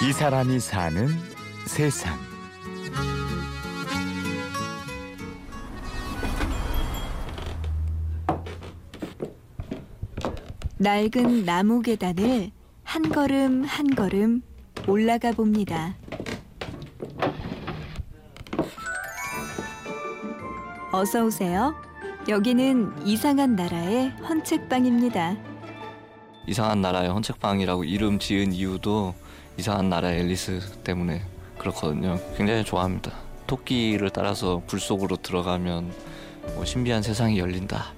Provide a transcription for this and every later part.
이 사람이 사는 세상. 낡은 나무 계단을 한 걸음 한 걸음 올라가 봅니다. 어서 오세요. 여기는 이상한 나라의 헌책방입니다. 이상한 나라의 헌책방이라고 이름 지은 이유도 이상한 나라의 앨리스 때문에 그렇거든요. 굉장히 좋아합니다. 토끼를 따라서 불 속으로 들어가면 뭐 신비한 세상이 열린다.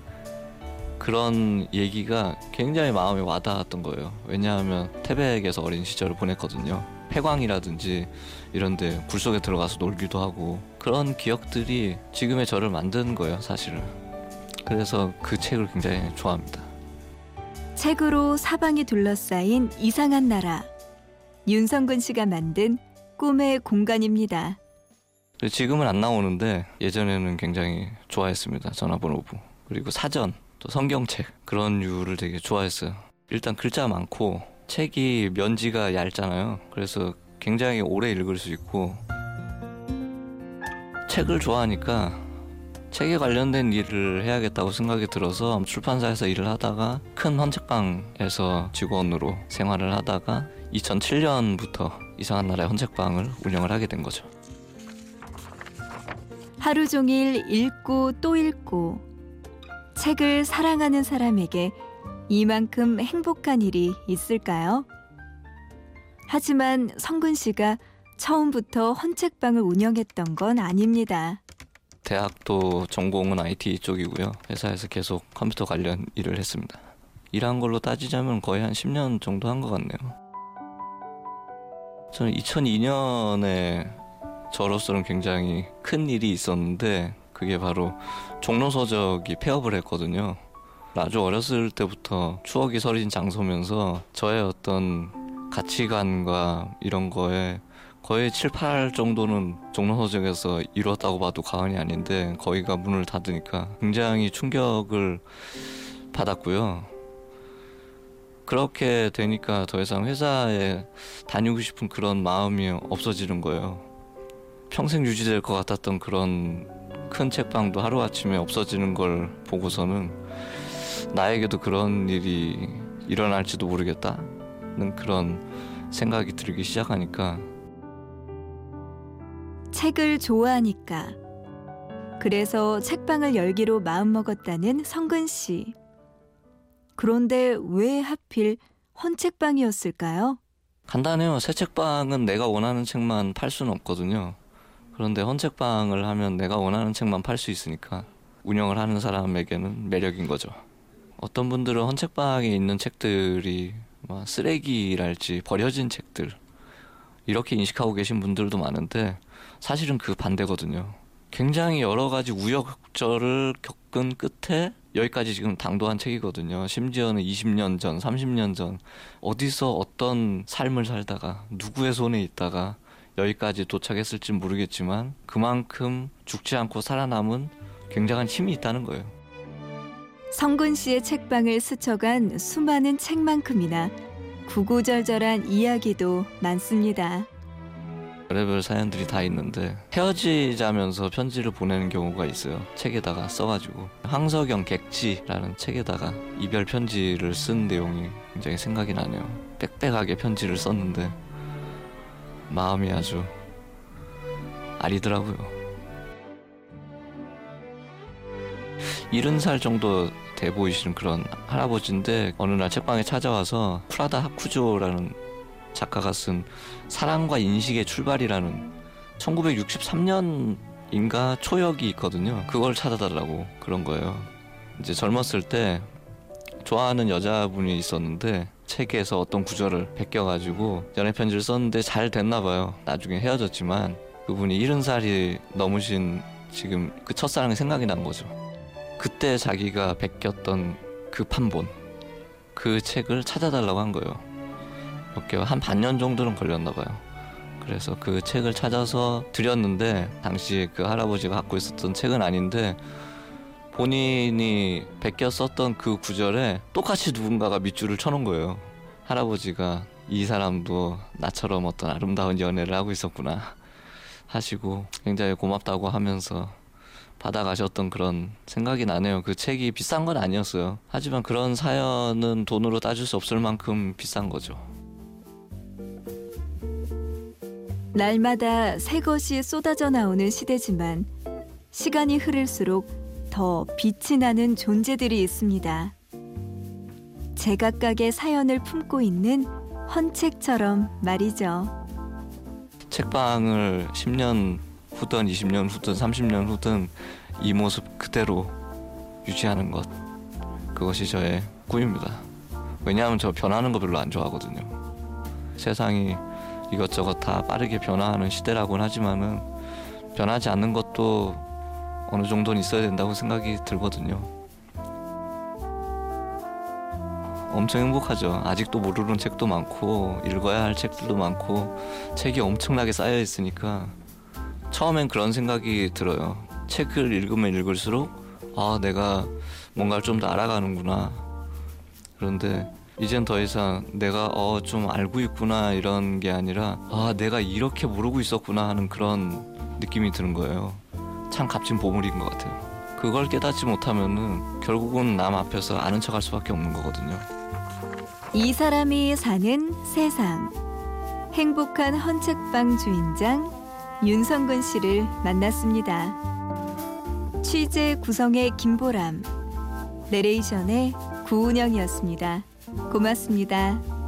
그런 얘기가 굉장히 마음에 와닿았던 거예요. 왜냐하면 태백에서 어린 시절을 보냈거든요. 폐광이라든지 이런데 굴 속에 들어가서 놀기도 하고 그런 기억들이 지금의 저를 만든 거예요, 사실은. 그래서 그 책을 굉장히 좋아합니다. 책으로 사방이 둘러싸인 이상한 나라. 윤성근 씨가 만든 꿈의 공간입니다. 지금은 안 나오는데 예전에는 굉장히 좋아했습니다. 전화번호부 그리고 사전 또 성경책 그런 류를 되게 좋아했어요. 일단 글자 많고 책이 면지가 얇잖아요. 그래서 굉장히 오래 읽을 수 있고 책을 좋아하니까 책에 관련된 일을 해야겠다고 생각이 들어서 출판사에서 일을 하다가 큰 헌책방에서 직원으로 생활을 하다가 2007년부터 이상한 나라의 헌책방을 운영을 하게 된 거죠. 하루 종일 읽고 또 읽고 책을 사랑하는 사람에게 이만큼 행복한 일이 있을까요? 하지만 성근 씨가 처음부터 헌책방을 운영했던 건 아닙니다. 대학도 전공은 IT 쪽이고요. 회사에서 계속 컴퓨터 관련 일을 했습니다. 일한 걸로 따지자면 거의 한 10년 정도 한 것 같네요. 저는 2002년에 저로서는 굉장히 큰 일이 있었는데 그게 바로 종로서적이 폐업을 했거든요. 아주 어렸을 때부터 추억이 서린 장소면서 저의 어떤 가치관과 이런 거에 거의 7, 8 정도는 종로서적에서 이루었다고 봐도 과언이 아닌데 거기가 문을 닫으니까 굉장히 충격을 받았고요. 그렇게 되니까 더 이상 회사에 다니고 싶은 그런 마음이 없어지는 거예요. 평생 유지될 것 같았던 그런 큰 책방도 하루아침에 없어지는 걸 보고서는 나에게도 그런 일이 일어날지도 모르겠다는 그런 생각이 들기 시작하니까 책을 좋아하니까 그래서 책방을 열기로 마음먹었다는 성근 씨. 그런데 왜 하필 헌책방이었을까요? 간단해요. 새 책방은 내가 원하는 책만 팔 수는 없거든요. 그런데 헌책방을 하면 내가 원하는 책만 팔 수 있으니까 운영을 하는 사람에게는 매력인 거죠. 어떤 분들은 헌책방에 있는 책들이 뭐 쓰레기랄지 버려진 책들 이렇게 인식하고 계신 분들도 많은데 사실은 그 반대거든요. 굉장히 여러 가지 우여곡절을 겪은 끝에 여기까지 지금 당도한 책이거든요. 심지어는 20년 전, 30년 전 어디서 어떤 삶을 살다가 누구의 손에 있다가 여기까지 도착했을지 모르겠지만 그만큼 죽지 않고 살아남은 굉장한 힘이 있다는 거예요. 성근 씨의 책방을 스쳐간 수많은 책만큼이나 구구절절한 이야기도 많습니다. 별의별 사연들이 다 있는데 헤어지자면서 편지를 보내는 경우가 있어요. 책에다가 써가지고 황석영 객지라는 책에다가 이별 편지를 쓴 내용이 굉장히 생각이 나네요. 빽빽하게 편지를 썼는데 마음이 아주 아리더라고요. 이른 살 정도 돼 보이시는 그런 할아버지인데 어느 날 책방에 찾아와서 프라다 하쿠조라는 작가가 쓴 사랑과 인식의 출발이라는 1963년인가 초역이 있거든요. 그걸 찾아달라고 그런 거예요. 이제 젊었을 때 좋아하는 여자분이 있었는데 책에서 어떤 구절을 베껴가지고 연애 편지를 썼는데 잘 됐나 봐요. 나중에 헤어졌지만 그분이 이른 살이 넘으신 지금 그 첫사랑이 생각이 난 거죠. 그때 자기가 베꼈던 그 판본 그 책을 찾아달라고 한 거예요. 몇 개월 한 반년 정도는 걸렸나 봐요. 그래서 그 책을 찾아서 드렸는데 당시 그 할아버지가 갖고 있었던 책은 아닌데 본인이 베껴 썼던 그 구절에 똑같이 누군가가 밑줄을 쳐놓은 거예요. 할아버지가 이 사람도 나처럼 어떤 아름다운 연애를 하고 있었구나 하시고 굉장히 고맙다고 하면서 받아가셨던 그런 생각이 나네요. 그 책이 비싼 건 아니었어요. 하지만 그런 사연은 돈으로 따질 수 없을 만큼 비싼 거죠. 날마다 새 것이 쏟아져 나오는 시대지만 시간이 흐를수록 더 빛이 나는 존재들이 있습니다. 제각각의 사연을 품고 있는 헌책처럼 말이죠. 책방을 10년 후든 20년 후든 30년 후든 이 모습 그대로 유지하는 것 그것이 저의 꿈입니다. 왜냐하면 저 변하는 거 별로 안 좋아하거든요. 세상이 이것저것 다 빠르게 변화하는 시대라고는 하지만은 변하지 않는 것도 어느 정도는 있어야 된다고 생각이 들거든요. 엄청 행복하죠. 아직도 모르는 책도 많고 읽어야 할 책들도 많고 책이 엄청나게 쌓여 있으니까 처음엔 그런 생각이 들어요. 책을 읽으면 읽을수록 아 내가 뭔가를 좀 더 알아가는구나. 그런데 이젠 더 이상 내가 어 좀 알고 있구나 이런 게 아니라 아 내가 이렇게 모르고 있었구나 하는 그런 느낌이 드는 거예요. 참 값진 보물인 것 같아요. 그걸 깨닫지 못하면은 결국은 남 앞에서 아는 척할 수밖에 없는 거거든요. 이 사람이 사는 세상. 행복한 헌책방 주인장 윤성근 씨를 만났습니다. 취재 구성의 김보람, 내레이션의 구운영이었습니다. 고맙습니다.